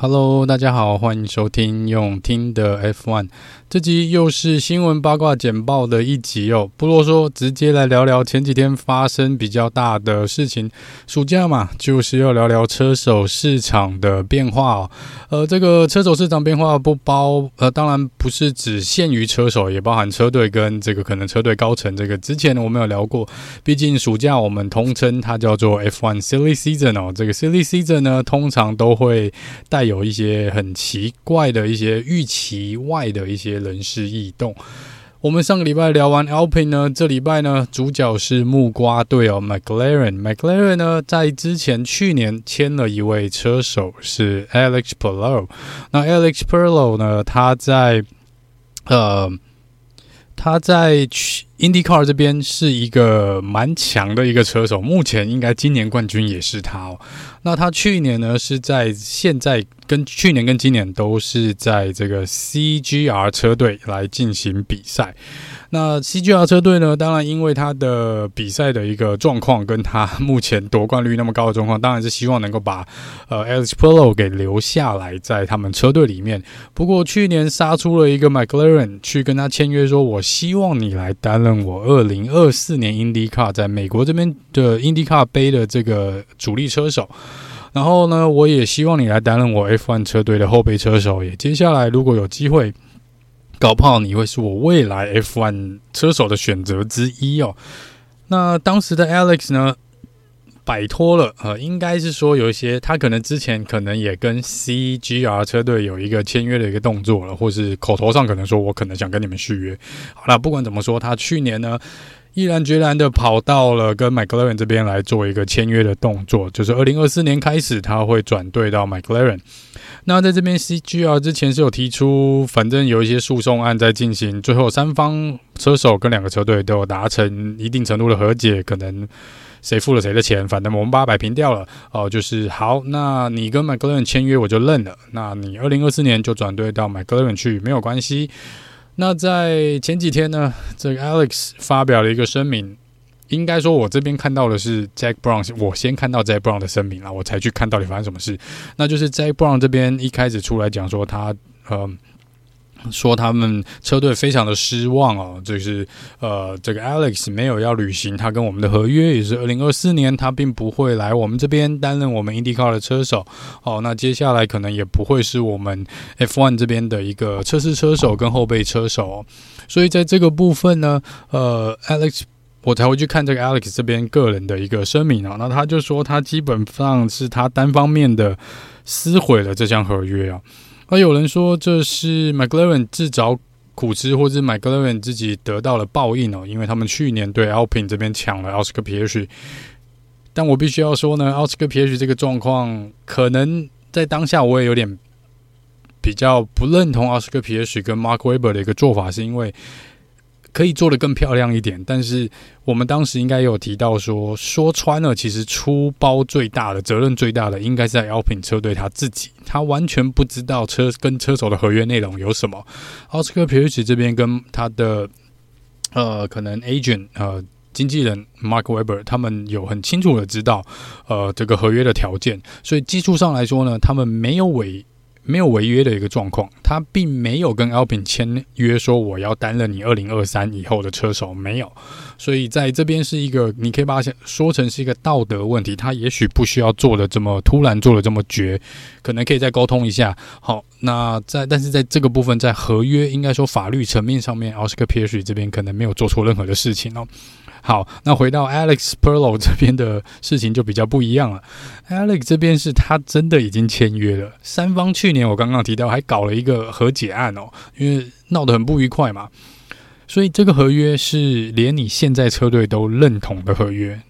Hello，大家好，欢迎收听用听的 F1。这集又是新闻八卦简报的一集哦，不啰嗦，直接来聊聊前几天发生比较大的事情。暑假嘛，就是要聊聊车手市场的变化哦。呃，这个车手市场变化不包，呃，当然不是只限于车手，也包含车队跟这个可能车队高层。这个之前我们有聊过，毕竟暑假我们通称它叫做 F1 Silly Season 哦。这个 Silly Season 呢，通常都会带有一些很奇怪的一些预期外的一些。人事异动。我们上个礼拜聊完 Alpine 呢，这礼拜呢，主角是木瓜队哦，McLaren。McLaren 呢，在之前去年签了一位车手是 Alex Perlow。那 Alex Perlow 呢，他在呃，他在去 IndyCar 这边是一个蛮强的一个车手，目前应该今年冠军也是他哦。那他去年呢，是在现在跟去年跟今年都是在这个 CGR 车队来进行比赛。那 CGR 车队呢，当然因为他的比赛的一个状况，跟他 目前夺冠率那么高的状况，当然是希望能够把呃 Alex Palou 给留下来在他们车队里面。不过去年杀出了一个 McLaren 去跟他签约，说我希望你来担任我二零二四年 IndyCar 在美国这边的 IndyCar 杯的这个主力车手。然后呢，我也希望你来担任我 F1 车队的后备车手。也接下来如果有机会。搞不好你会是我未来 F1 车手的选择之一哦。那当时的 Alex 呢，摆脱了呃，应该是说有一些他可能之前可能也跟 CGR 车队有一个签约的一个动作了，或是口头上可能说我可能想跟你们续约。好了，不管怎么说，他去年呢毅然决然的跑到了跟 McLaren 这边来做一个签约的动作，就是二零二四年开始他会转队到 McLaren。那在这边，CGR 之前是有提出，反正有一些诉讼案在进行，最后三方车手跟两个车队都有达成一定程度的和解，可能谁付了谁的钱，反正我们把它摆平掉了。哦、就是好，那你跟 McLaren 签约我就认了，那你二零二四年就转队到 McLaren 去，没有关系。那在前几天呢，这个 Alex 发表了一个声明。应该说，我这边看到的是 Jack Brown，我先看到 Jack Brown 的声明了，我才去看到底发生什么事。那就是 Jack Brown 这边一开始出来讲说他，呃，说他们车队非常的失望哦，就是呃，这个 Alex 没有要履行他跟我们的合约，也是二零二四年他并不会来我们这边担任我们 IndyCar 的车手。哦，那接下来可能也不会是我们 F1 这边的一个测试车手跟后备车手。所以在这个部分呢，呃，Alex。我才会去看这个 Alex 这边个人的一个声明啊，那他就说他基本上是他单方面的撕毁了这项合约啊，而有人说这是 McLaren 自找苦吃，或者 McLaren 自己得到了报应哦，因为他们去年对 Alpine 这边抢了奥斯卡 P H。但我必须要说呢，奥斯卡 P H 这个状况，可能在当下我也有点比较不认同奥斯卡 P H 跟 Mark Webber 的一个做法，是因为。可以做得更漂亮一点，但是我们当时应该有提到说，说穿了，其实出包最大的责任最大的应该是在 Alpine 车队他自己，他完全不知道车跟车手的合约内容有什么。奥斯卡皮尔奇这边跟他的呃可能 agent 呃经纪人 Mark Webber 他们有很清楚的知道呃这个合约的条件，所以技术上来说呢，他们没有违。没有违约的一个状况，他并没有跟 Alpine 签约说我要担任你二零二三以后的车手，没有，所以在这边是一个，你可以把它说成是一个道德问题，他也许不需要做的这么突然，做的这么绝，可能可以再沟通一下。好，那在但是在这个部分，在合约应该说法律层面上面，奥斯卡皮尔这边可能没有做错任何的事情哦。好，那回到 Alex Palou 这边的事情就比较不一样了。Alex 这边是他真的已经签约了，三方去年我刚刚提到还搞了一个和解案哦，因为闹得很不愉快嘛，所以这个合约是连你现在车队都认同的合约，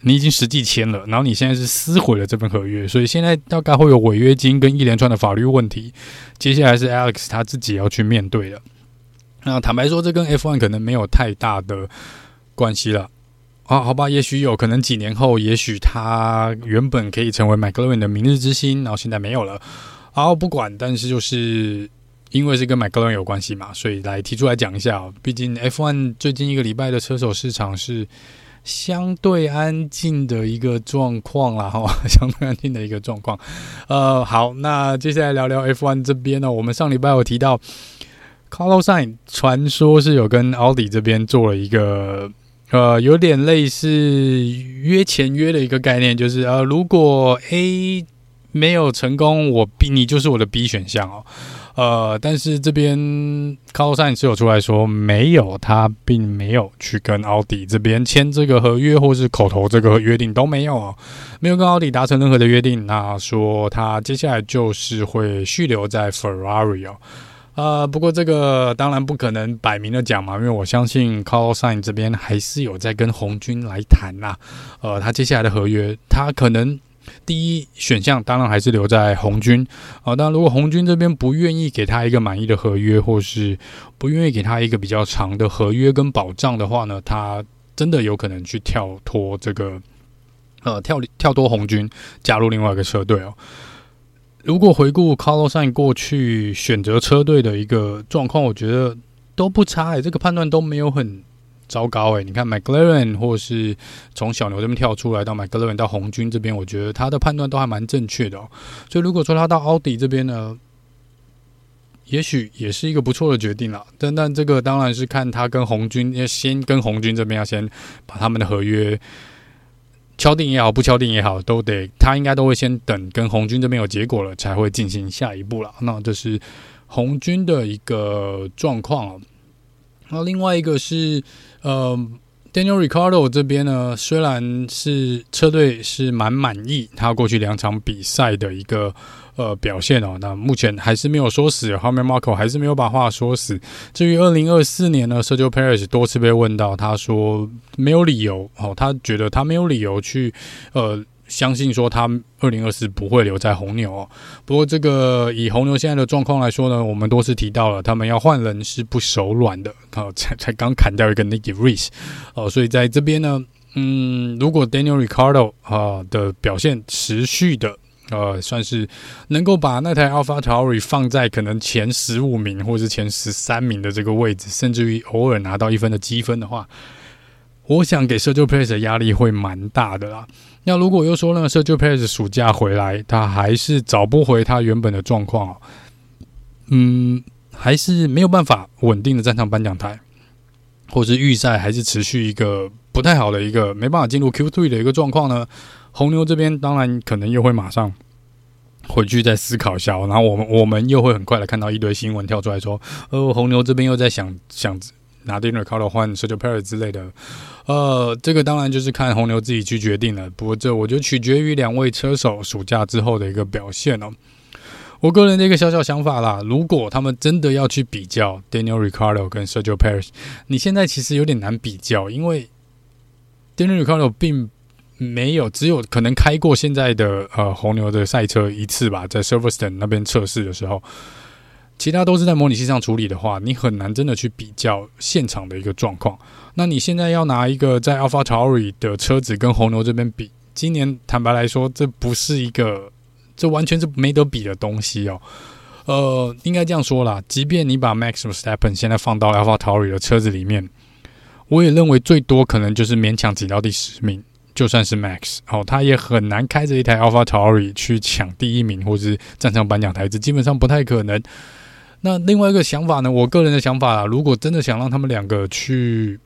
你已经实际签了，然后你现在是撕毁了这份合约，所以现在大概会有违约金跟一连串的法律问题，接下来是 Alex 他自己要去面对的。那坦白说，这跟 F1 可能没有太大的。关系了啊，好吧，也许有可能几年后，也许他原本可以成为 McLaren 的明日之星，然后现在没有了。好，不管，但是就是因为是跟 McLaren 有关系嘛，所以来提出来讲一下。毕竟 F1 最近一个礼拜的车手市场是相对安静的一个状况啦，哈，相对安静的一个状况。呃，好，那接下来聊聊 F1 这边呢，我们上礼拜有提到 c a r l o s s i g n 传说是有跟奥迪这边做了一个。呃，有点类似约前约的一个概念，就是呃，如果 A 没有成功，我 B 你就是我的 B 选项哦。呃，但是这边 Carlos Sainz 是有出来说没有，他并没有去跟奥迪这边签这个合约，或是口头这个约定都没有哦，没有跟奥迪达成任何的约定。那说他接下来就是会续留在 Ferrari 哦。呃，不过这个当然不可能摆明的讲嘛，因为我相信 Carl Sain 这边还是有在跟红军来谈呐。呃，他接下来的合约，他可能第一选项当然还是留在红军啊。当然，如果红军这边不愿意给他一个满意的合约，或是不愿意给他一个比较长的合约跟保障的话呢，他真的有可能去跳脱这个呃跳跳脱红军，加入另外一个车队哦。如果回顾 Carlos s a n 过去选择车队的一个状况，我觉得都不差哎、这个判断都没有很糟糕哎、你看 McLaren 或是从小牛这边跳出来到 McLaren 到红军这边，我觉得他的判断都还蛮正确的哦。所以如果说他到奥迪这边呢，也许也是一个不错的决定了。但但这个当然是看他跟红军要先跟红军这边要先把他们的合约。敲定也好，不敲定也好，都得他应该都会先等跟红军这边有结果了，才会进行下一步了。那这是红军的一个状况啊。那另外一个是呃，Daniel Ricardo 这边呢，虽然是车队是蛮满意他过去两场比赛的一个。呃，表现哦，那目前还是没有说死，后面 Marco 还是没有把话说死。至于二零二四年呢，Sergio Perez 多次被问到，他说没有理由哦，他觉得他没有理由去呃相信说他二零二四不会留在红牛哦。不过这个以红牛现在的状况来说呢，我们多次提到了，他们要换人是不手软的，哦，才才刚砍掉一个 Nicky Rice 哦，所以在这边呢，嗯，如果 Daniel Ricardo 啊的表现持续的。呃，算是能够把那台 AlphaTauri 放在可能前十五名或是前十三名的这个位置，甚至于偶尔拿到一分的积分的话，我想给 Sergio Perez 的压力会蛮大的啦。那如果又说呢，Sergio Perez 暑假回来，他还是找不回他原本的状况哦，嗯，还是没有办法稳定的站上颁奖台，或是预赛还是持续一个不太好的一个没办法进入 Q3 的一个状况呢？红牛这边当然可能又会马上回去再思考一下，然后我们我们又会很快的看到一堆新闻跳出来说，呃，红牛这边又在想想拿 Daniel Ricardo 换 Sergio Perez 之类的，呃，这个当然就是看红牛自己去决定了。不过这我觉得取决于两位车手暑假之后的一个表现哦。我个人的一个小小想法啦，如果他们真的要去比较 Daniel Ricciardo 跟 Sergio Perez，你现在其实有点难比较，因为 Daniel Ricciardo 并没有，只有可能开过现在的呃红牛的赛车一次吧，在 Silverstone 那边测试的时候，其他都是在模拟器上处理的话，你很难真的去比较现场的一个状况。那你现在要拿一个在 AlphaTauri 的车子跟红牛这边比，今年坦白来说，这不是一个，这完全是没得比的东西哦。呃，应该这样说啦，即便你把 Max v e s t a p p e n 现在放到 AlphaTauri 的车子里面，我也认为最多可能就是勉强挤到第十名。就算是 Max 哦，他也很难开着一台 AlphaTauri 去抢第一名，或是站上颁奖台，这基本上不太可能。那另外一个想法呢？我个人的想法啦，如果真的想让他们两个去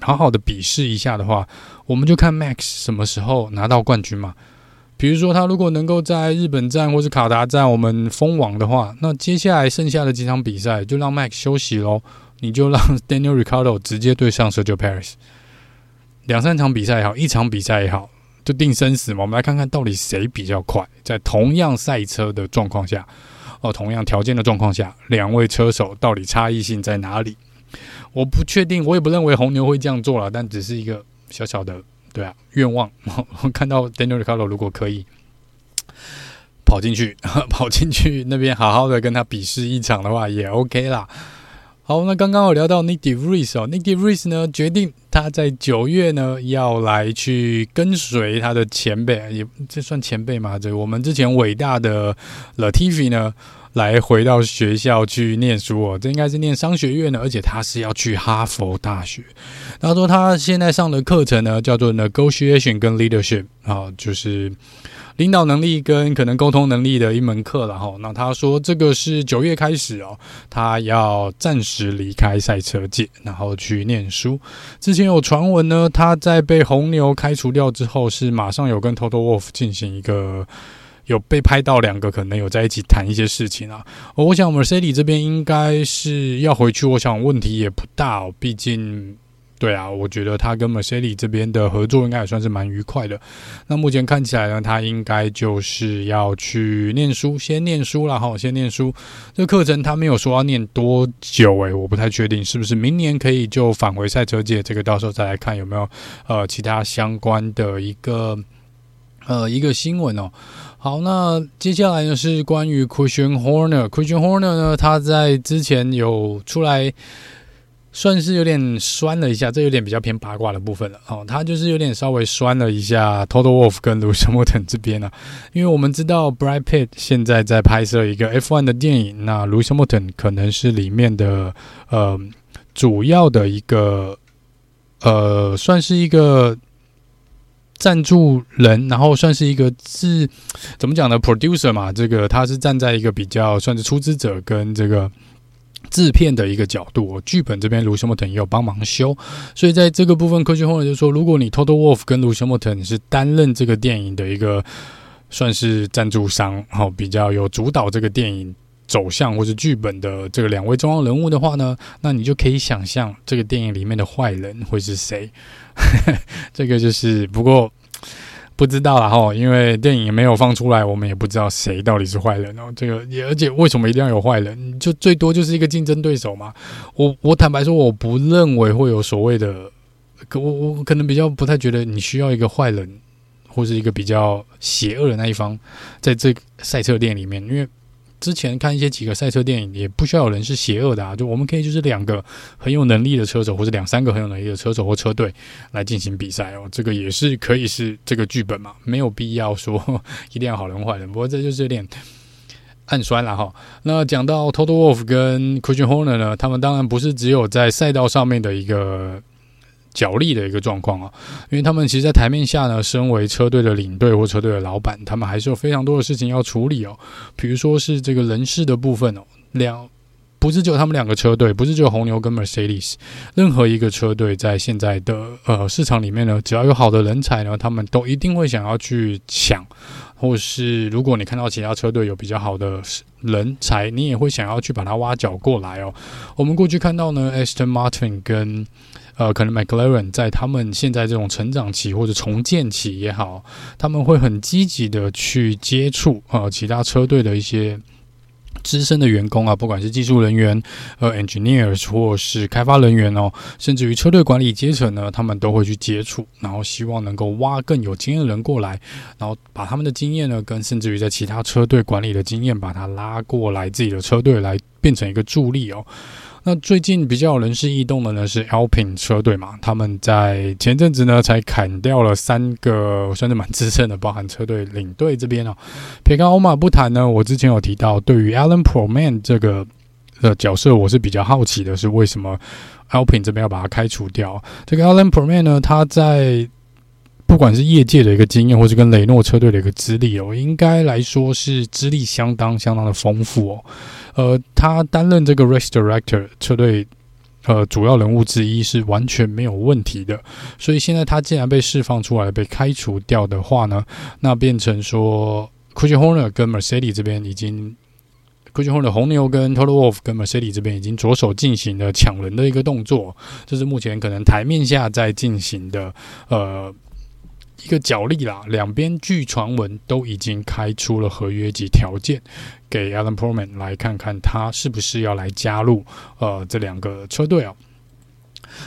好好的比试一下的话，我们就看 Max 什么时候拿到冠军嘛。比如说他如果能够在日本站或是卡达站我们封王的话，那接下来剩下的几场比赛就让 Max 休息喽。你就让 Daniel Ricardo 直接对上 Sergio Paris 两三场比赛也好，一场比赛也好，就定生死嘛。我们来看看到底谁比较快，在同样赛车的状况下，哦，同样条件的状况下，两位车手到底差异性在哪里？我不确定，我也不认为红牛会这样做了，但只是一个小小的对啊愿望。我看到 Daniel Ricciardo 如果可以。跑进去，跑进去那边好好的跟他比试一场的话也 OK 啦。好，那刚刚有聊到 Nick De Vries 哦，Nick De Vries 呢决定他在九月呢要来去跟随他的前辈，也这算前辈吗？这我们之前伟大的 Latifi 呢来回到学校去念书哦，这应该是念商学院的，而且他是要去哈佛大学。他说他现在上的课程呢叫做 Negotiation 跟 Leadership 啊，就是。领导能力跟可能沟通能力的一门课了哈。那他说这个是九月开始哦，他要暂时离开赛车界，然后去念书。之前有传闻呢，他在被红牛开除掉之后，是马上有跟 Total Wolf 进行一个有被拍到两个可能有在一起谈一些事情啊。我想 Mercedes 这边应该是要回去，我想问题也不大哦，毕竟。对啊，我觉得他跟 Mercedes 这边的合作应该也算是蛮愉快的。那目前看起来呢，他应该就是要去念书，先念书了哈，先念书。这个课程他没有说要念多久诶、欸，我不太确定是不是明年可以就返回赛车界。这个到时候再来看有没有呃其他相关的一个呃一个新闻哦。好，那接下来呢是关于 Christian Horner，Christian Horner 呢他在之前有出来。算是有点酸了一下，这有点比较偏八卦的部分了哦。他就是有点稍微酸了一下 Toto Wolf 跟 Lewis Hamilton 这边呢、啊，因为我们知道 Brad Pitt 现在在拍摄一个 F1 的电影，那 Lewis Hamilton 可能是里面的呃主要的一个呃算是一个赞助人，然后算是一个是怎么讲呢？Producer 嘛，这个他是站在一个比较算是出资者跟这个。制片的一个角度，剧本这边卢修莫腾也有帮忙修，所以在这个部分，科学后来就说，如果你 Total Wolf 跟卢修莫腾是担任这个电影的一个算是赞助商，好，比较有主导这个电影走向或是剧本的这个两位重要人物的话呢，那你就可以想象这个电影里面的坏人会是谁。这个就是不过。不知道了哈，因为电影也没有放出来，我们也不知道谁到底是坏人哦。这个也而且为什么一定要有坏人？就最多就是一个竞争对手嘛。我我坦白说，我不认为会有所谓的，可我我可能比较不太觉得你需要一个坏人或是一个比较邪恶的那一方在这赛车店里面，因为。之前看一些几个赛车电影，也不需要有人是邪恶的啊，就我们可以就是两个很有能力的车手，或者两三个很有能力的车手或车队来进行比赛哦，这个也是可以是这个剧本嘛，没有必要说一定要好人坏人。不过这就是有点暗酸了哈。那讲到 Toto Wolff 跟 Christian Horner 呢，他们当然不是只有在赛道上面的一个。角力的一个状况啊，因为他们其实，在台面下呢，身为车队的领队或车队的老板，他们还是有非常多的事情要处理哦。比如说是这个人事的部分哦，两不是只有他们两个车队，不是只有红牛跟 Mercedes，任何一个车队在现在的呃市场里面呢，只要有好的人才呢，他们都一定会想要去抢，或是如果你看到其他车队有比较好的人才，你也会想要去把它挖角过来哦。我们过去看到呢，Aston Martin 跟呃，可能 McLaren 在他们现在这种成长期或者重建期也好，他们会很积极的去接触呃其他车队的一些资深的员工啊，不管是技术人员、呃 engineers 或是开发人员哦，甚至于车队管理阶层呢，他们都会去接触，然后希望能够挖更有经验的人过来，然后把他们的经验呢，跟甚至于在其他车队管理的经验，把它拉过来自己的车队来变成一个助力哦。那最近比较有人事异动的呢是 Alpin 车队嘛，他们在前阵子呢才砍掉了三个算是蛮资深的，包含车队领队这边哦。撇开欧马不谈呢，我之前有提到，对于 Alan Proman 这个的角色，我是比较好奇的，是为什么 Alpin 这边要把他开除掉？这个 Alan Proman 呢，他在不管是业界的一个经验，或是跟雷诺车队的一个资历哦，应该来说是资历相当相当的丰富哦。呃，他担任这个 race director 车队呃主要人物之一是完全没有问题的，所以现在他既然被释放出来被开除掉的话呢，那变成说 Kushner 跟 Mercedes 这边已经 Christian Horner 红牛跟 Total Wolf 跟 Mercedes 这边已经着手进行了抢人的一个动作，这是目前可能台面下在进行的呃一个角力啦。两边据传闻都已经开出了合约及条件给 Alan Perlman 来看看他是不是要来加入呃这两个车队啊。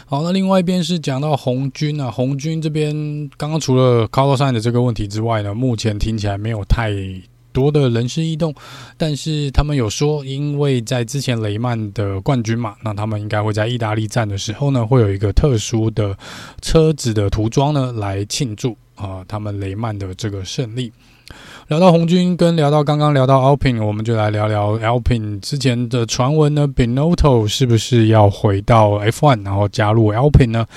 好，那另外一边是讲到红军啊，红军这边刚刚除了 c a r l o s s i n 的这个问题之外呢，目前听起来没有太多的人事异动，但是他们有说，因为在之前雷曼的冠军嘛，那他们应该会在意大利站的时候呢，会有一个特殊的车子的涂装呢来庆祝啊、他们雷曼的这个胜利。聊到红军，跟聊到刚刚聊到 Alpine，我们就来聊聊 Alpine 之前的传闻呢，Binotto 是不是要回到 F1，然后加入 Alpine 呢？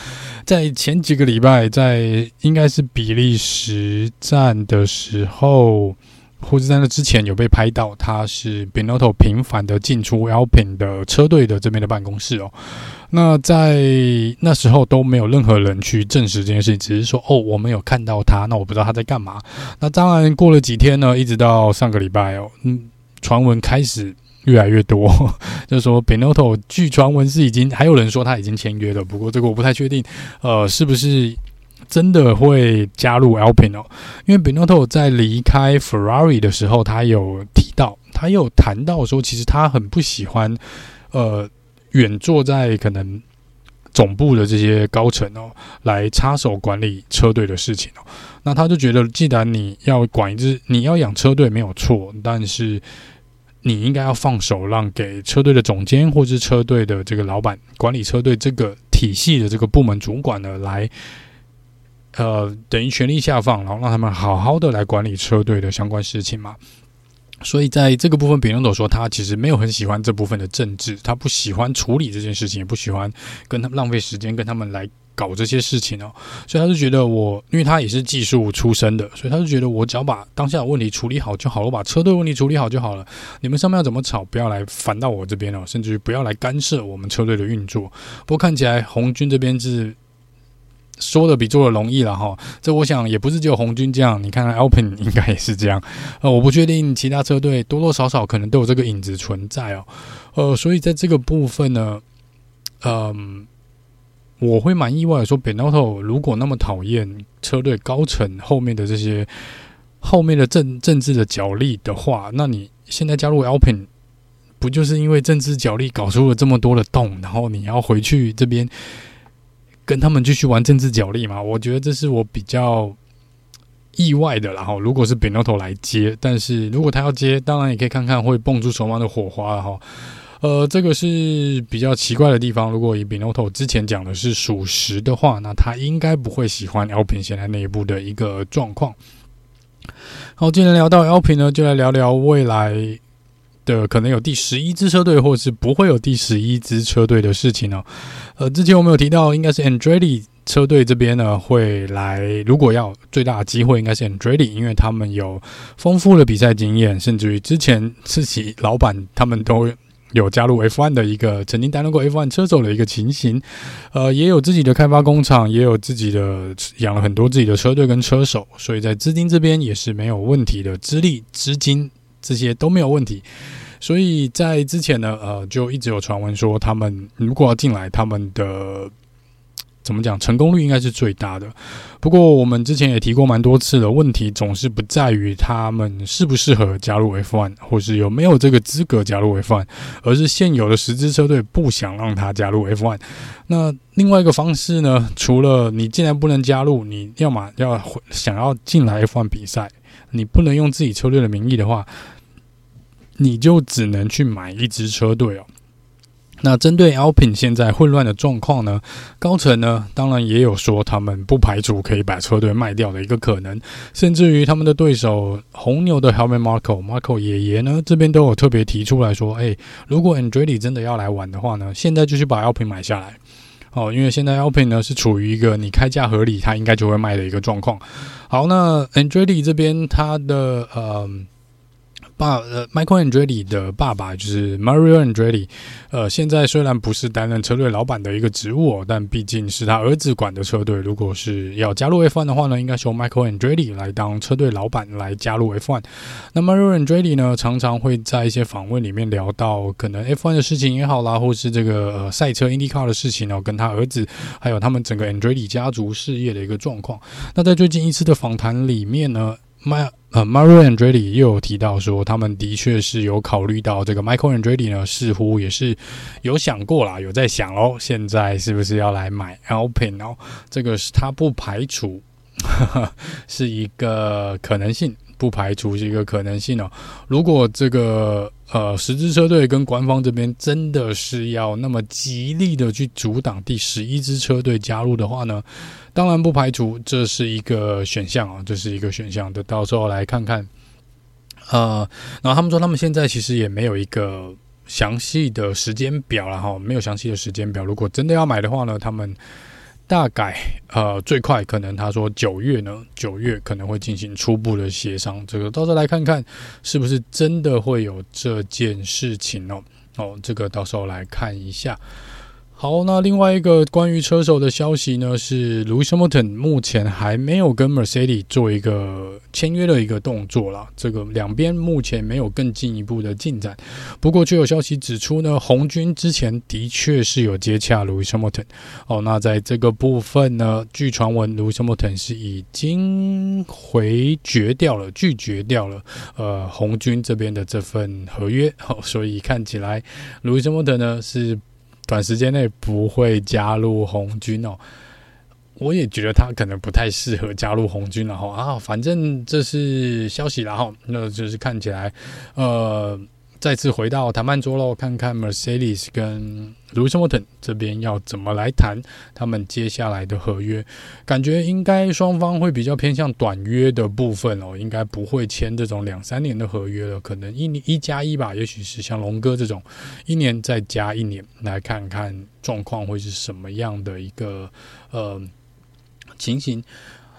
在前几个礼拜，在应该是比利时站的时候。或者在那之前有被拍到，他是 Benotto 频繁的进出 Alpine 的车队的这边的办公室哦。那在那时候都没有任何人去证实这件事情，只是说哦，我们有看到他，那我不知道他在干嘛。那当然过了几天呢，一直到上个礼拜哦，嗯，传闻开始越来越多，就是说 Benotto，据传闻是已经还有人说他已经签约了，不过这个我不太确定，呃，是不是？真的会加入 Alpine 哦，因为 Benotto 在离开 Ferrari 的时候，他有提到，他有谈到说，其实他很不喜欢，呃，远坐在可能总部的这些高层哦，来插手管理车队的事情哦。那他就觉得，既然你要管一支，你要养车队没有错，但是你应该要放手让给车队的总监或是车队的这个老板管理车队这个体系的这个部门主管呢来。呃，等于权力下放，然后让他们好好的来管理车队的相关事情嘛。所以在这个部分，比隆多说他其实没有很喜欢这部分的政治，他不喜欢处理这件事情，也不喜欢跟他们浪费时间跟他们来搞这些事情哦。所以他就觉得我，因为他也是技术出身的，所以他就觉得我只要把当下的问题处理好就好了，我把车队问题处理好就好了。你们上面要怎么吵，不要来烦到我这边哦，甚至于不要来干涉我们车队的运作。不过看起来红军这边是。说的比做的容易了哈，这我想也不是只有红军这样，你看看 Alpine 应该也是这样，呃，我不确定其他车队多多少少可能都有这个影子存在哦，呃，所以在这个部分呢，嗯，我会蛮意外的说 Benotto 如果那么讨厌车队高层后面的这些后面的政政治的角力的话，那你现在加入 Alpine 不就是因为政治角力搞出了这么多的洞，然后你要回去这边？跟他们继续玩政治角力嘛？我觉得这是我比较意外的。然后，如果是 Benotto 来接，但是如果他要接，当然也可以看看会蹦出什么样的火花哈。呃，这个是比较奇怪的地方。如果以 Benotto 之前讲的是属实的话，那他应该不会喜欢 Alpin 现在内部的一个状况。好，既然聊到 Alpin 呢，就来聊聊未来。的可能有第十一支车队，或是不会有第十一支车队的事情呢？呃，之前我们有提到，应该是 Andrea 车队这边呢会来。如果要最大的机会，应该是 Andrea，因为他们有丰富的比赛经验，甚至于之前自己老板他们都有加入 F1 的一个曾经担任过 F1 车手的一个情形。呃，也有自己的开发工厂，也有自己的养了很多自己的车队跟车手，所以在资金这边也是没有问题的，资历、资金。这些都没有问题，所以在之前呢，呃，就一直有传闻说，他们如果要进来，他们的怎么讲，成功率应该是最大的。不过我们之前也提过蛮多次的问题，总是不在于他们适不适合加入 F1，或是有没有这个资格加入 F1，而是现有的十支车队不想让他加入 F1。那另外一个方式呢，除了你既然不能加入，你要么要想要进来 F1 比赛，你不能用自己车队的名义的话。你就只能去买一支车队哦。那针对 Alpin 现在混乱的状况呢，高层呢当然也有说他们不排除可以把车队卖掉的一个可能，甚至于他们的对手红牛的 Helmut Marko，Marko 爷爷呢这边都有特别提出来说，哎，如果 Andretti 真的要来玩的话呢，现在就去把 Alpin 买下来哦，因为现在 Alpin 呢是处于一个你开价合理，它应该就会卖的一个状况。好，那 Andretti 这边他的呃。爸呃，Michael Andretti 的爸爸就是 Mario Andretti，呃，现在虽然不是担任车队老板的一个职务哦，但毕竟是他儿子管的车队。如果是要加入 F1 的话呢，应该是由 Michael Andretti 来当车队老板来加入 F1。那 Mario Andretti 呢，常常会在一些访问里面聊到可能 F1 的事情也好啦，或是这个呃赛车 IndyCar 的事情哦，跟他儿子还有他们整个 Andretti 家族事业的一个状况。那在最近一次的访谈里面呢，迈呃，Mario Andretti 又有提到说，他们的确是有考虑到这个 Michael Andretti 呢，似乎也是有想过啦，有在想哦，现在是不是要来买 Alpine 哦？这个是他不排除呵呵 是一个可能性。不排除是一个可能性哦。如果这个呃十支车队跟官方这边真的是要那么极力的去阻挡第十一支车队加入的话呢，当然不排除这是一个选项啊，这是一个选项的。到时候来看看。呃，然后他们说他们现在其实也没有一个详细的时间表了哈，没有详细的时间表。如果真的要买的话呢，他们。大概呃最快可能他说九月呢，九月可能会进行初步的协商，这个到时候来看看是不是真的会有这件事情哦哦，这个到时候来看一下。好，那另外一个关于车手的消息呢，是 Lewis Hamilton 目前还没有跟 Mercedes 做一个签约的一个动作啦。这个两边目前没有更进一步的进展。不过，却有消息指出呢，红军之前的确是有接洽 Lewis Hamilton。哦，那在这个部分呢，据传闻 Lewis Hamilton 是已经回绝掉了，拒绝掉了呃红军这边的这份合约。哦，所以看起来 Lewis Hamilton 呢是。短时间内不会加入红军哦，我也觉得他可能不太适合加入红军了哈啊，反正这是消息然后，那就是看起来，呃。再次回到谈判桌喽，看看 Mercedes 跟 Lewis Hamilton 这边要怎么来谈他们接下来的合约。感觉应该双方会比较偏向短约的部分哦，应该不会签这种两三年的合约了，可能一年一加一吧，也许是像龙哥这种一年再加一年，来看看状况会是什么样的一个呃情形。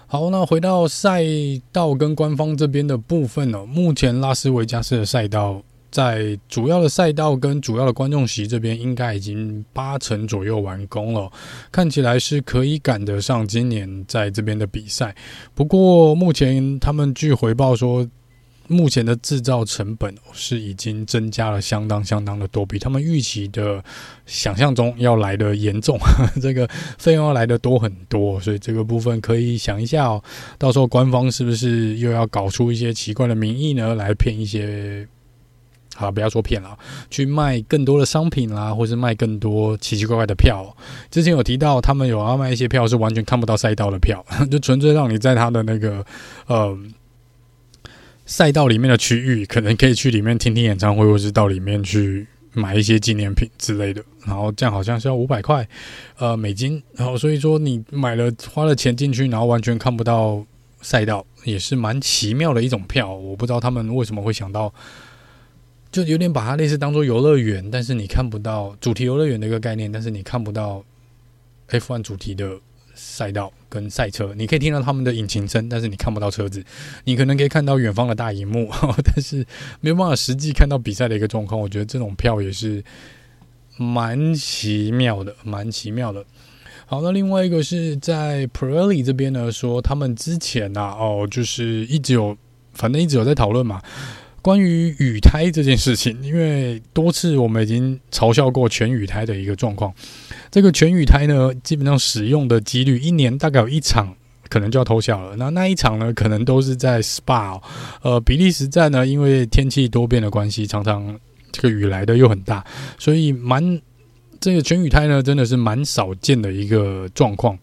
好，那回到赛道跟官方这边的部分哦，目前拉斯维加斯的赛道。在主要的赛道跟主要的观众席这边，应该已经八成左右完工了，看起来是可以赶得上今年在这边的比赛。不过目前他们据回报说，目前的制造成本是已经增加了相当相当的多，比他们预期的想象中要来的严重，这个费用要来的多很多，所以这个部分可以想一下哦，到时候官方是不是又要搞出一些奇怪的名义呢，来骗一些。好，不要说骗了，去卖更多的商品啦，或是卖更多奇奇怪怪的票。之前有提到，他们有要卖一些票是完全看不到赛道的票，就纯粹让你在他的那个呃赛道里面的区域，可能可以去里面听听演唱会，或是到里面去买一些纪念品之类的。然后这样好像是要五百块呃美金，然后所以说你买了花了钱进去，然后完全看不到赛道，也是蛮奇妙的一种票。我不知道他们为什么会想到。就有点把它类似当做游乐园，但是你看不到主题游乐园的一个概念，但是你看不到 F1 主题的赛道跟赛车，你可以听到他们的引擎声，但是你看不到车子。你可能可以看到远方的大荧幕，但是没有办法实际看到比赛的一个状况。我觉得这种票也是蛮奇妙的，蛮奇妙的。好，那另外一个是在 Pirelli 这边呢，说他们之前呐、啊，哦，就是一直有，反正一直有在讨论嘛。关于雨胎这件事情，因为多次我们已经嘲笑过全雨胎的一个状况。这个全雨胎呢，基本上使用的几率，一年大概有一场可能就要偷笑了。那那一场呢，可能都是在 Spa，呃，比利时站呢，因为天气多变的关系，常常这个雨来的又很大，所以蛮这个全雨胎呢，真的是蛮少见的一个状况。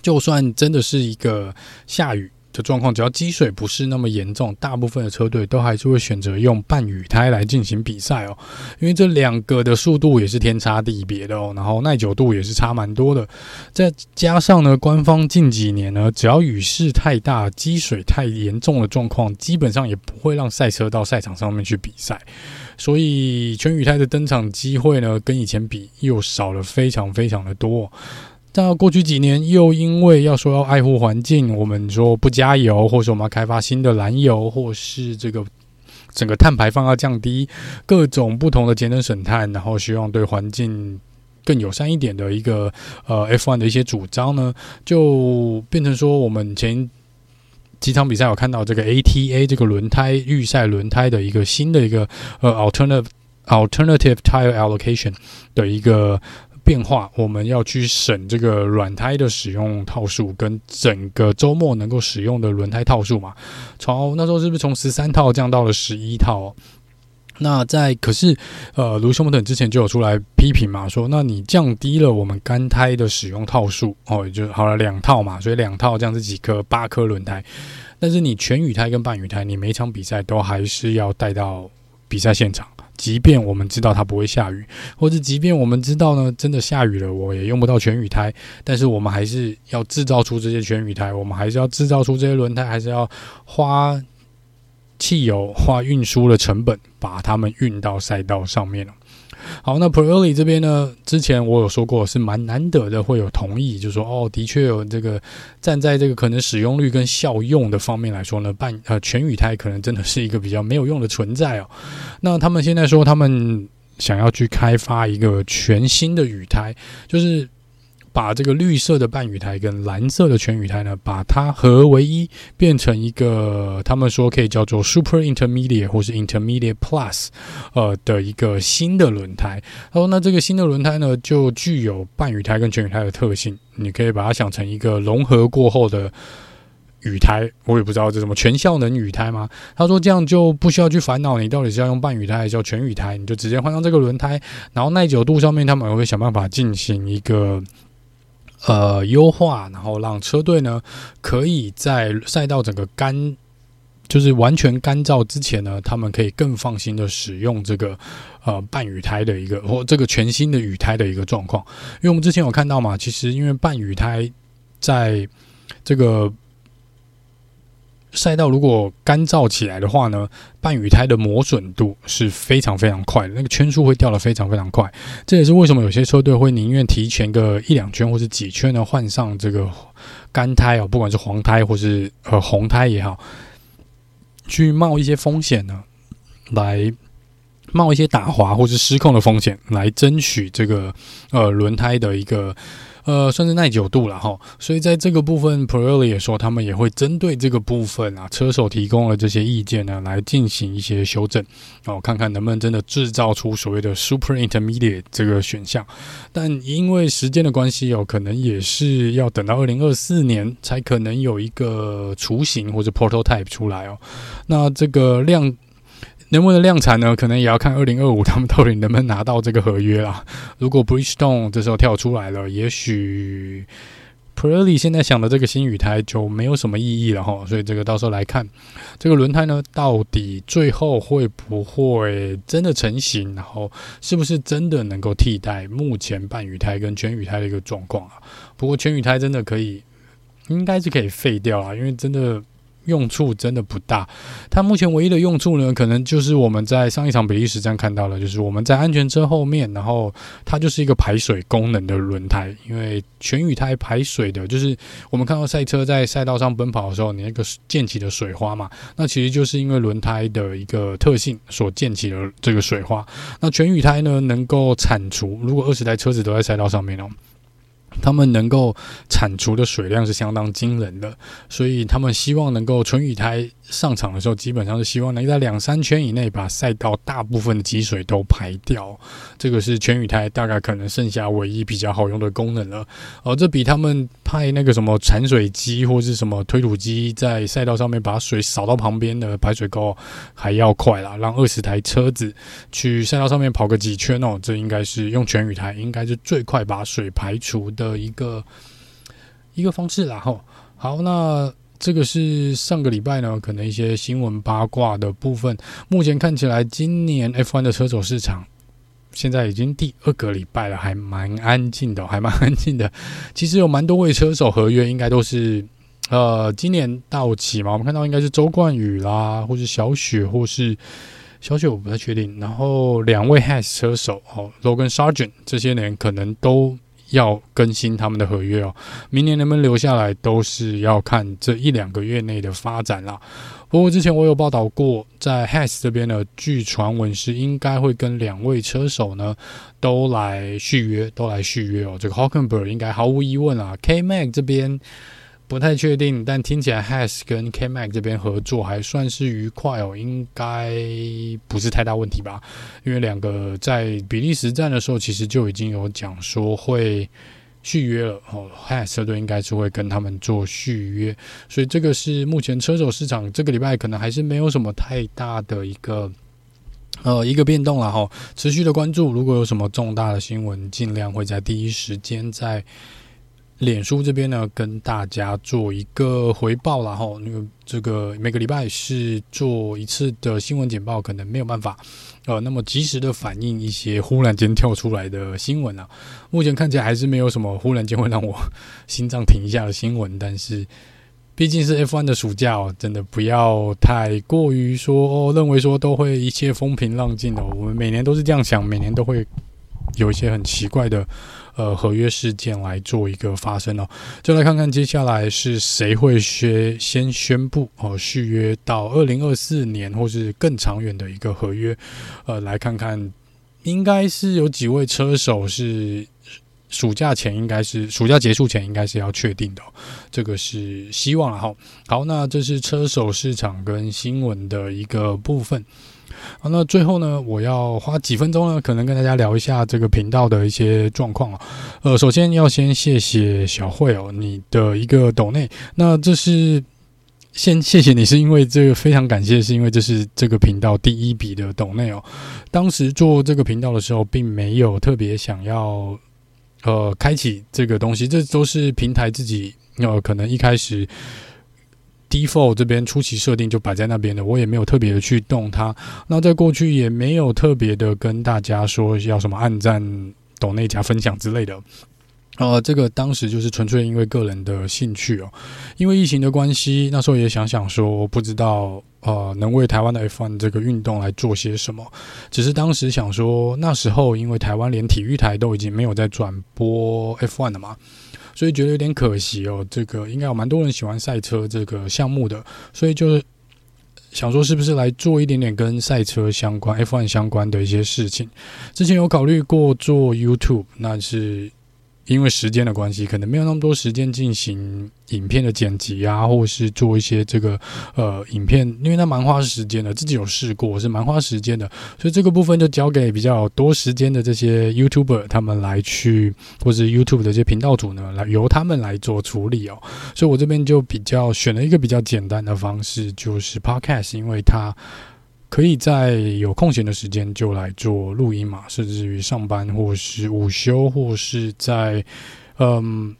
就算真的是一个下雨。的状况，只要积水不是那么严重，大部分的车队都还是会选择用半雨胎来进行比赛哦，因为这两个的速度也是天差地别的哦，然后耐久度也是差蛮多的，再加上呢，官方近几年呢，只要雨势太大、积水太严重的状况，基本上也不会让赛车到赛场上面去比赛，所以全雨胎的登场机会呢，跟以前比又少了非常非常的多。在过去几年，又因为要说要爱护环境，我们说不加油，或者我们要开发新的燃油，或是这个整个碳排放要降低，各种不同的节能省碳，然后希望对环境更友善一点的一个呃 F1 的一些主张呢，就变成说我们前几场比赛有看到这个 ATA 这个轮胎预赛轮胎的一个新的一个呃 alternative alternative tire allocation 的一个。变化，我们要去省这个软胎的使用套数，跟整个周末能够使用的轮胎套数嘛。从那时候是不是从十三套降到了十一套？那在可是，呃，卢修莫特之前就有出来批评嘛，说那你降低了我们干胎的使用套数哦，就好了两套嘛，所以两套这样子几颗八颗轮胎，但是你全雨胎跟半雨胎，你每场比赛都还是要带到比赛现场。即便我们知道它不会下雨，或者即便我们知道呢，真的下雨了，我也用不到全雨胎，但是我们还是要制造出这些全雨胎，我们还是要制造出这些轮胎，还是要花汽油、花运输的成本，把它们运到赛道上面。好，那 Proli 这边呢？之前我有说过，是蛮难得的会有同意，就是说哦，的确有这个站在这个可能使用率跟效用的方面来说呢，半呃全雨胎可能真的是一个比较没有用的存在哦。那他们现在说，他们想要去开发一个全新的雨胎，就是。把这个绿色的半雨胎跟蓝色的全雨胎呢，把它合为一，变成一个他们说可以叫做 Super Intermediate 或是 Intermediate Plus，呃的一个新的轮胎。他说，那这个新的轮胎呢，就具有半雨胎跟全雨胎的特性，你可以把它想成一个融合过后的雨胎。我也不知道这什么全效能雨胎吗？他说这样就不需要去烦恼你到底是要用半雨胎还是要全雨胎，你就直接换上这个轮胎，然后耐久度上面他们也会想办法进行一个。呃，优化，然后让车队呢，可以在赛道整个干，就是完全干燥之前呢，他们可以更放心的使用这个呃半雨胎的一个或这个全新的雨胎的一个状况。因为我们之前有看到嘛，其实因为半雨胎在这个。赛道如果干燥起来的话呢，半雨胎的磨损度是非常非常快的，那个圈数会掉得非常非常快。这也是为什么有些车队会宁愿提前个一两圈或者几圈呢，换上这个干胎哦，不管是黄胎或是呃红胎也好，去冒一些风险呢，来冒一些打滑或是失控的风险，来争取这个呃轮胎的一个。呃，算是耐久度了哈，所以在这个部分，Pirelli 也说他们也会针对这个部分啊，车手提供了这些意见呢，来进行一些修正，哦，看看能不能真的制造出所谓的 Super Intermediate 这个选项。但因为时间的关系哦，可能也是要等到二零二四年才可能有一个雏形或者 Prototype 出来哦。那这个量。能不能量产呢？可能也要看二零二五他们到底能不能拿到这个合约啦。如果 Bridgestone 这时候跳出来了，也许 Pirelli 现在想的这个新雨胎就没有什么意义了哈。所以这个到时候来看，这个轮胎呢，到底最后会不会真的成型？然后是不是真的能够替代目前半雨胎跟全雨胎的一个状况啊？不过全雨胎真的可以，应该是可以废掉啊，因为真的。用处真的不大，它目前唯一的用处呢，可能就是我们在上一场比利时站看到了，就是我们在安全车后面，然后它就是一个排水功能的轮胎，因为全雨胎排水的，就是我们看到赛车在赛道上奔跑的时候，你那个溅起的水花嘛，那其实就是因为轮胎的一个特性所溅起的这个水花。那全雨胎呢，能够铲除，如果二十台车子都在赛道上面哦。他们能够产出的水量是相当惊人的，所以他们希望能够纯雨胎上场的时候，基本上是希望能在两三圈以内把赛道大部分的积水都排掉。这个是全雨胎大概可能剩下唯一比较好用的功能了。而这比他们派那个什么铲水机或是什么推土机在赛道上面把水扫到旁边的排水沟还要快啦。让二十台车子去赛道上面跑个几圈哦，这应该是用全雨胎，应该是最快把水排除。的一个一个方式，然后好，那这个是上个礼拜呢，可能一些新闻八卦的部分。目前看起来，今年 F1 的车手市场现在已经第二个礼拜了，还蛮安静的，还蛮安静的。其实有蛮多位车手合约应该都是呃今年到期嘛。我们看到应该是周冠宇啦，或是小雪，或是小雪，我不太确定。然后两位 Haas 车手哦，Logan Sargent 这些年可能都。要更新他们的合约哦。明年能不能留下来，都是要看这一两个月内的发展啦。不过之前我有报道过，在 Has 这边呢，据传闻是应该会跟两位车手呢都来续约，都来续约哦。这个 Hockenberg 应该毫无疑问啊，K-Mag 这边。不太确定，但听起来 Has 跟 K Mac 这边合作还算是愉快哦，应该不是太大问题吧？因为两个在比利时站的时候，其实就已经有讲说会续约了哦。，Has 车队应该是会跟他们做续约，所以这个是目前车手市场这个礼拜可能还是没有什么太大的一个呃一个变动了哈。持续的关注，如果有什么重大的新闻，尽量会在第一时间在。脸书这边呢，跟大家做一个回报啦，齁，因为这个每个礼拜是做一次的新闻简报，可能没有办法，呃，那么及时的反映一些忽然间跳出来的新闻啊。目前看起来还是没有什么忽然间会让我心脏停一下的新闻，但是毕竟是 F1 的暑假哦，真的不要太过于说哦，认为说都会一切风平浪静的。我们每年都是这样想，每年都会有一些很奇怪的。呃，合约事件来做一个发生哦，就来看看接下来是谁会先先宣布哦续约到二零二四年或是更长远的一个合约，呃，来看看，应该是有几位车手是暑假前应该是暑假结束前应该是要确定的，这个是希望了哈。好，那这是车手市场跟新闻的一个部分。好，那最后呢，我要花几分钟呢，可能跟大家聊一下这个频道的一些状况啊。呃，首先要先谢谢小慧哦，你的一个抖内。那这是先谢谢你，是因为这个非常感谢，是因为这是这个频道第一笔的抖内哦。当时做这个频道的时候，并没有特别想要呃开启这个东西，这都是平台自己呃可能一开始。Default 这边初期设定就摆在那边的，我也没有特别的去动它。那在过去也没有特别的跟大家说要什么按赞、抖内加分享之类的。呃，这个当时就是纯粹因为个人的兴趣哦。因为疫情的关系，那时候也想想说，不知道呃能为台湾的 F1 这个运动来做些什么。只是当时想说，那时候因为台湾连体育台都已经没有在转播 F1 了嘛。所以觉得有点可惜哦，这个应该有蛮多人喜欢赛车这个项目的，所以就是想说是不是来做一点点跟赛车相关、F1 相关的一些事情。之前有考虑过做 YouTube，那是。因为时间的关系，可能没有那么多时间进行影片的剪辑啊，或者是做一些这个呃影片，因为那蛮花时间的。自己有试过，是蛮花时间的，所以这个部分就交给比较多时间的这些 YouTuber 他们来去，或是 YouTube 的这些频道主呢，来由他们来做处理哦。所以我这边就比较选了一个比较简单的方式，就是 Podcast，因为它。可以在有空闲的时间就来做录音嘛，甚至于上班或是午休，或是在嗯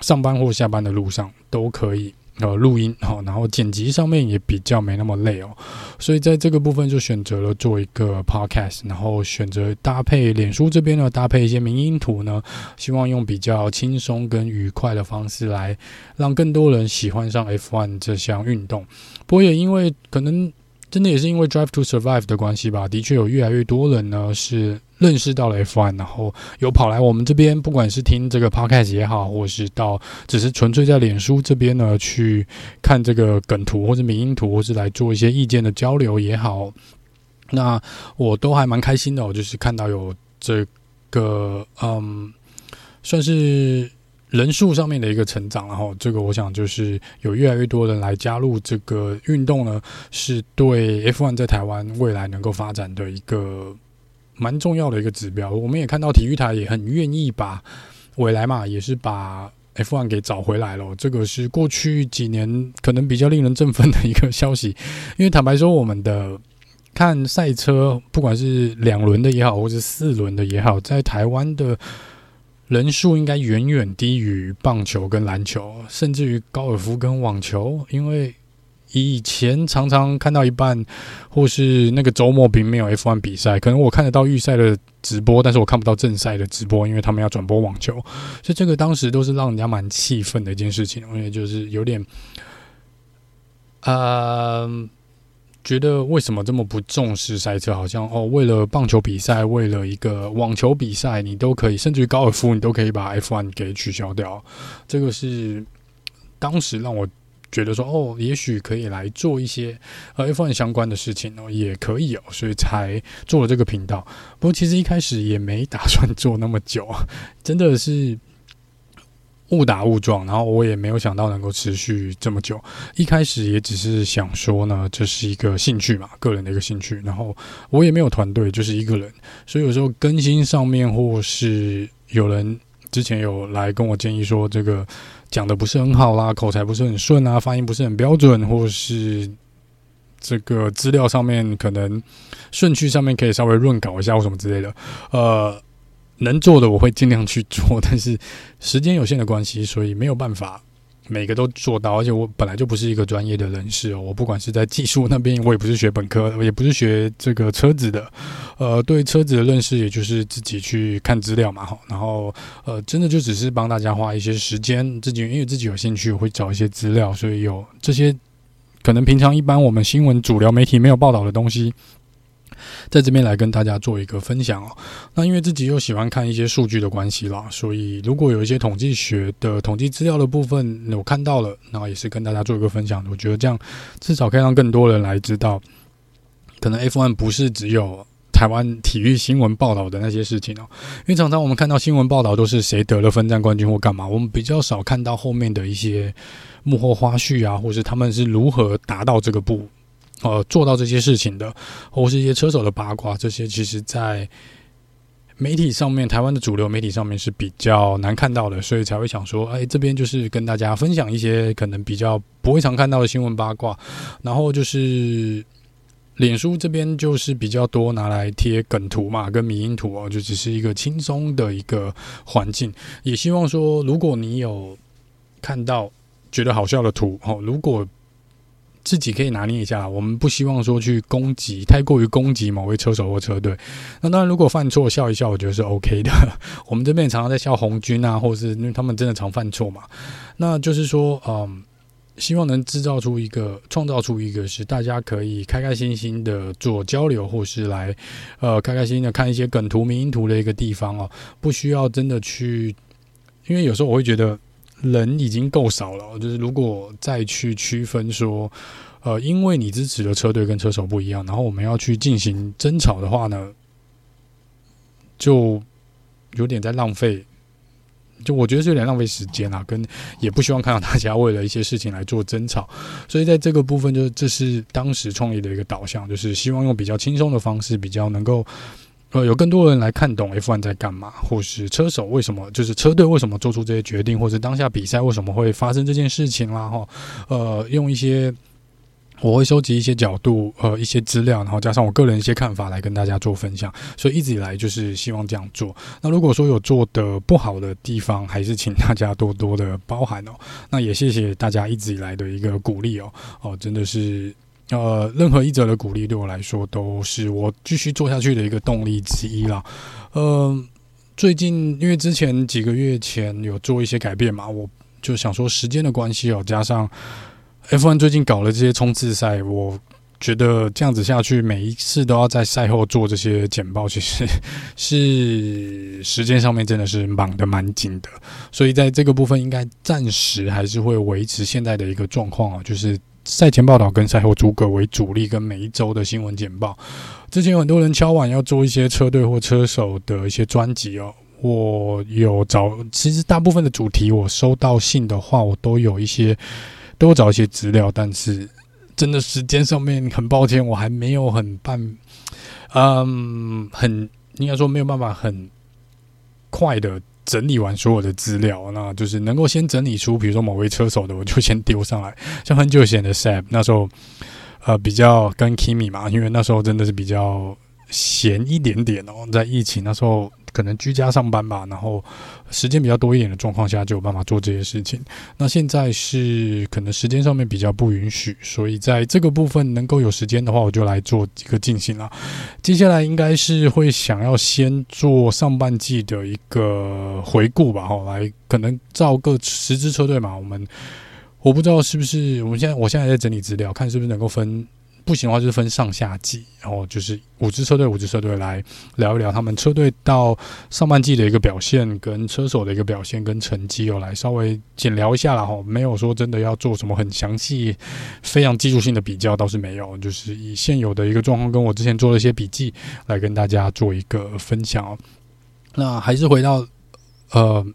上班或下班的路上都可以呃录音好，然后剪辑上面也比较没那么累哦，所以在这个部分就选择了做一个 podcast，然后选择搭配脸书这边呢，搭配一些明音图呢，希望用比较轻松跟愉快的方式来让更多人喜欢上 F1 这项运动。不过也因为可能。真的也是因为 Drive to Survive 的关系吧，的确有越来越多人呢是认识到了 F1，然后有跑来我们这边，不管是听这个 Podcast 也好，或是到只是纯粹在脸书这边呢去看这个梗图或者迷音图，或是来做一些意见的交流也好，那我都还蛮开心的，我就是看到有这个嗯，算是。人数上面的一个成长，然后这个我想就是有越来越多人来加入这个运动呢，是对 F1 在台湾未来能够发展的一个蛮重要的一个指标。我们也看到体育台也很愿意把未来嘛，也是把 F1 给找回来了。这个是过去几年可能比较令人振奋的一个消息，因为坦白说，我们的看赛车，不管是两轮的也好，或者四轮的也好，在台湾的。人数应该远远低于棒球跟篮球，甚至于高尔夫跟网球。因为以前常常看到一半，或是那个周末并没有 F1 比赛，可能我看得到预赛的直播，但是我看不到正赛的直播，因为他们要转播网球。所以这个当时都是让人家蛮气愤的一件事情，因为就是有点，呃。觉得为什么这么不重视赛车？好像哦，为了棒球比赛，为了一个网球比赛，你都可以，甚至于高尔夫，你都可以把 F1 给取消掉。这个是当时让我觉得说，哦，也许可以来做一些呃 F1 相关的事情哦，也可以哦，所以才做了这个频道。不过其实一开始也没打算做那么久，真的是。误打误撞，然后我也没有想到能够持续这么久。一开始也只是想说呢，这是一个兴趣嘛，个人的一个兴趣。然后我也没有团队，就是一个人，所以有时候更新上面，或是有人之前有来跟我建议说，这个讲的不是很好啦，口才不是很顺啊，发音不是很标准，或是这个资料上面可能顺序上面可以稍微润稿一下或什么之类的，呃。能做的我会尽量去做，但是时间有限的关系，所以没有办法每个都做到。而且我本来就不是一个专业的人士哦，我不管是在技术那边，我也不是学本科，也不是学这个车子的。呃，对车子的认识，也就是自己去看资料嘛，哈。然后呃，真的就只是帮大家花一些时间，自己因为自己有兴趣，会找一些资料，所以有这些可能平常一般我们新闻主流媒体没有报道的东西。在这边来跟大家做一个分享哦。那因为自己又喜欢看一些数据的关系啦，所以如果有一些统计学的统计资料的部分我看到了，然后也是跟大家做一个分享。我觉得这样至少可以让更多人来知道，可能 F1 不是只有台湾体育新闻报道的那些事情哦。因为常常我们看到新闻报道都是谁得了分站冠军或干嘛，我们比较少看到后面的一些幕后花絮啊，或是他们是如何达到这个步。呃，做到这些事情的，或是一些车手的八卦，这些其实，在媒体上面，台湾的主流媒体上面是比较难看到的，所以才会想说，哎，这边就是跟大家分享一些可能比较不会常看到的新闻八卦。然后就是脸书这边就是比较多拿来贴梗图嘛，跟迷因图哦，就只是一个轻松的一个环境。也希望说，如果你有看到觉得好笑的图，哦，如果自己可以拿捏一下，我们不希望说去攻击，太过于攻击某位车手或车队。那当然，如果犯错笑一笑，我觉得是 OK 的。我们这边常常在笑红军啊，或是因为他们真的常犯错嘛。那就是说，嗯，希望能制造出一个，创造出一个是大家可以开开心心的做交流，或是来呃开开心心的看一些梗图、迷因图的一个地方哦。不需要真的去，因为有时候我会觉得。人已经够少了，就是如果再去区分说，呃，因为你支持的车队跟车手不一样，然后我们要去进行争吵的话呢，就有点在浪费，就我觉得是有点浪费时间啊，跟也不希望看到大家为了一些事情来做争吵，所以在这个部分，就是这是当时创业的一个导向，就是希望用比较轻松的方式，比较能够。呃，有更多人来看懂 F1 在干嘛，或是车手为什么，就是车队为什么做出这些决定，或是当下比赛为什么会发生这件事情啦，哈，呃，用一些我会收集一些角度，呃，一些资料，然后加上我个人一些看法来跟大家做分享，所以一直以来就是希望这样做。那如果说有做的不好的地方，还是请大家多多的包涵哦。那也谢谢大家一直以来的一个鼓励哦，哦，真的是。呃，任何一则的鼓励对我来说都是我继续做下去的一个动力之一啦。呃，最近因为之前几个月前有做一些改变嘛，我就想说时间的关系哦，加上 F1 最近搞了这些冲刺赛，我觉得这样子下去，每一次都要在赛后做这些简报，其实 是时间上面真的是忙得蛮紧的。所以在这个部分，应该暂时还是会维持现在的一个状况啊，就是。赛前报道跟赛后诸葛为主力，跟每一周的新闻简报。之前有很多人敲碗要做一些车队或车手的一些专辑哦，我有找，其实大部分的主题我收到信的话，我都有一些，都找一些资料，但是真的时间上面很抱歉，我还没有很办，嗯，很应该说没有办法很快的。整理完所有的资料，那就是能够先整理出，比如说某位车手的，我就先丢上来。像很久前的 Sab，那时候呃比较跟 Kimi 嘛，因为那时候真的是比较闲一点点哦，在疫情那时候。可能居家上班吧，然后时间比较多一点的状况下，就有办法做这些事情。那现在是可能时间上面比较不允许，所以在这个部分能够有时间的话，我就来做一个进行了。接下来应该是会想要先做上半季的一个回顾吧，哈，来可能照各十支车队嘛，我们我不知道是不是我们现在我现在在整理资料，看是不是能够分。不行的话，就是分上下季，然后就是五支车队，五支车队来聊一聊他们车队到上半季的一个表现，跟车手的一个表现跟成绩哦，来稍微简聊一下啦。哈，没有说真的要做什么很详细、非常技术性的比较，倒是没有，就是以现有的一个状况，跟我之前做了一些笔记来跟大家做一个分享哦。那还是回到呃。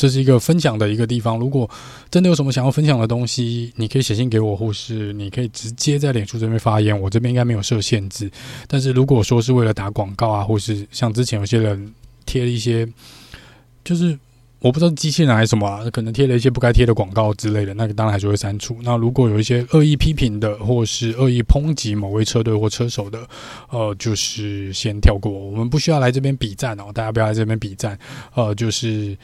这是一个分享的一个地方。如果真的有什么想要分享的东西，你可以写信给我，或是你可以直接在脸书这边发言。我这边应该没有设限制。但是如果说是为了打广告啊，或是像之前有些人贴了一些，就是我不知道机器人还是什么啊，可能贴了一些不该贴的广告之类的，那个当然还是会删除。那如果有一些恶意批评的，或是恶意抨击某位车队或车手的，呃，就是先跳过。我们不需要来这边比赞哦，大家不要来这边比赞。呃，就是。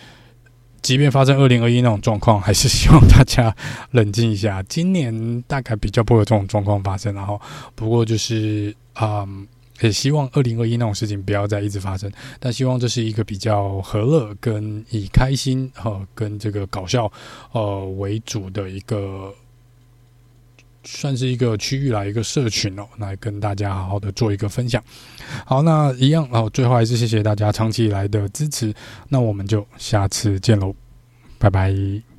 即便发生二零二一那种状况，还是希望大家冷静一下。今年大概比较不会有这种状况发生，然后不过就是啊、嗯，也希望二零二一那种事情不要再一直发生。但希望这是一个比较和乐、跟以开心和跟这个搞笑呃为主的一个。算是一个区域来一个社群哦，来跟大家好好的做一个分享。好，那一样哦，最后还是谢谢大家长期以来的支持。那我们就下次见喽，拜拜。